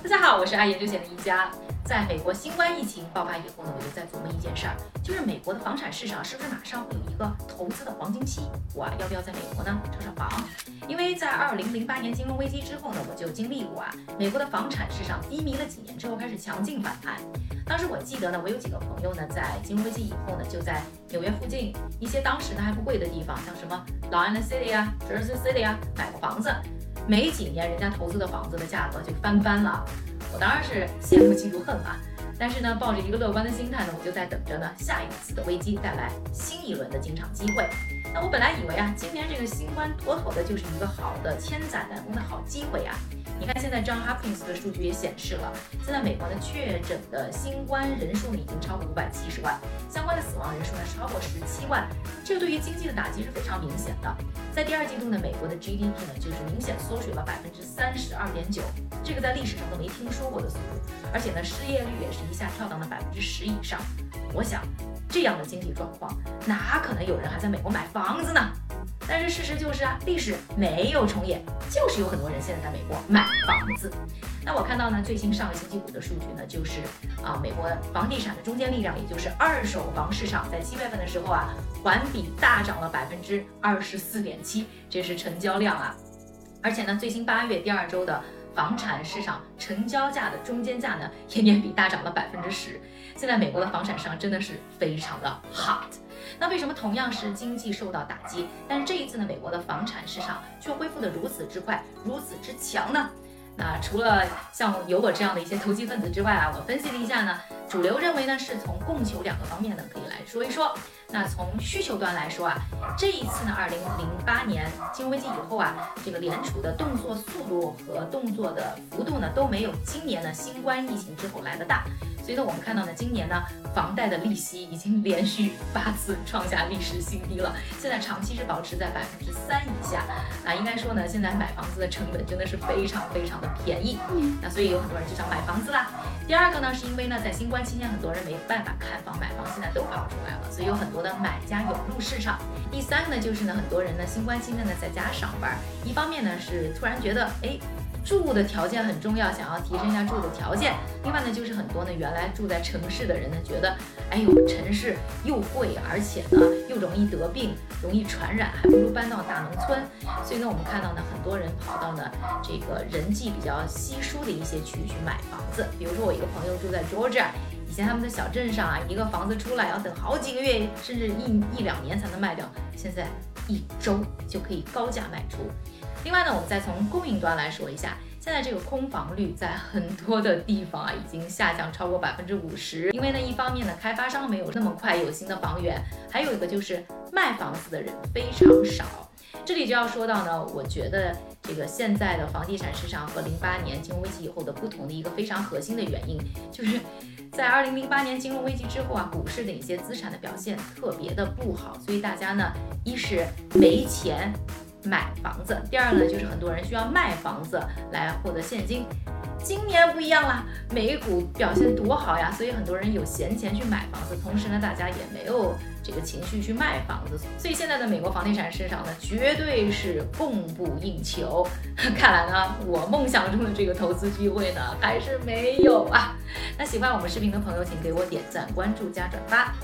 大家好，我是爱研究险的一家。在美国新冠疫情爆发以后呢，我就在琢磨一件事儿，就是美国的房产市场是不是马上会有一个投资的黄金期？我啊，要不要在美国呢炒炒房？因为在二零零八年金融危机之后呢，我就经历过啊，美国的房产市场低迷了几年之后开始强劲反弹。当时我记得呢，我有几个朋友呢，在金融危机以后呢，就在纽约附近一些当时呢还不贵的地方，像什么 l o n g i City 啊、Jersey City 啊，买过房子。没几年，人家投资的房子的价格就翻番了。我当然是羡慕嫉妒恨啊，但是呢，抱着一个乐观的心态呢，我就在等着呢下一次的危机带来新一轮的进场机会。那我本来以为啊，今年这个新冠妥妥的就是一个好的千载难逢的好机会啊。你看现在 John Hopkins 的数据也显示了，现在美国的确诊的新冠人数已经超过五百七十万，相关的死亡人数呢超过十七万，这个对于经济的打击是非常明显的。在第二季度呢，美国的 GDP 呢就是明显缩水了百分之三十二点九，这个在历史上都没听说过的速度，而且呢失业率也是一下跳到了百分之十以上。我想这样的经济状况，哪可能有人还在美国买房子呢？但是事实就是啊，历史没有重演，就是有很多人现在在美国买房子。那我看到呢，最新上个星期五的数据呢，就是啊，美国房地产的中坚力量，也就是二手房市场，在七月份的时候啊，环比大涨了百分之二十四点七，这是成交量啊。而且呢，最新八月第二周的房产市场成交价的中间价呢，也年比大涨了百分之十。现在美国的房产市场真的是非常的 hot。那为什么同样是经济受到打击，但是这一次呢，美国的房产市场却恢复的如此之快，如此之强呢？那除了像有我这样的一些投机分子之外啊，我分析了一下呢，主流认为呢是从供求两个方面呢可以来说一说。那从需求端来说啊，这一次呢，二零零八年金融危机以后啊，这个联储的动作速度和动作的幅度呢都没有今年呢新冠疫情之后来的大。所以呢，我们看到呢，今年呢，房贷的利息已经连续八次创下历史新低了，现在长期是保持在百分之三以下。啊，应该说呢，现在买房子的成本真的是非常非常的便宜。嗯那所以有很多人就想买房子啦。第二个呢，是因为呢，在新冠期间，很多人没办法看房买房，现在都跑出来了，所以有很多的买家涌入市场。第三个呢，就是呢，很多人呢，新冠期间呢，在家上班，一方面呢，是突然觉得，哎。住的条件很重要，想要提升一下住的条件。另外呢，就是很多呢原来住在城市的人呢，觉得，哎呦，城市又贵，而且呢又容易得病，容易传染，还不如搬到大农村。所以呢，我们看到呢，很多人跑到呢这个人际比较稀疏的一些区去买房子。比如说我一个朋友住在 Georgia，以前他们的小镇上啊，一个房子出来要等好几个月，甚至一一两年才能卖掉，现在一周就可以高价卖出。另外呢，我们再从供应端来说一下，现在这个空房率在很多的地方啊，已经下降超过百分之五十。因为呢，一方面呢，开发商没有那么快有新的房源，还有一个就是卖房子的人非常少。这里就要说到呢，我觉得这个现在的房地产市场和零八年金融危机以后的不同的一个非常核心的原因，就是在二零零八年金融危机之后啊，股市的一些资产的表现特别的不好，所以大家呢，一是没钱。买房子，第二呢，就是很多人需要卖房子来获得现金。今年不一样了，美股表现多好呀，所以很多人有闲钱去买房子，同时呢，大家也没有这个情绪去卖房子，所以现在的美国房地产市场呢，绝对是供不应求。看来呢，我梦想中的这个投资机会呢，还是没有啊。那喜欢我们视频的朋友，请给我点赞、关注加转发。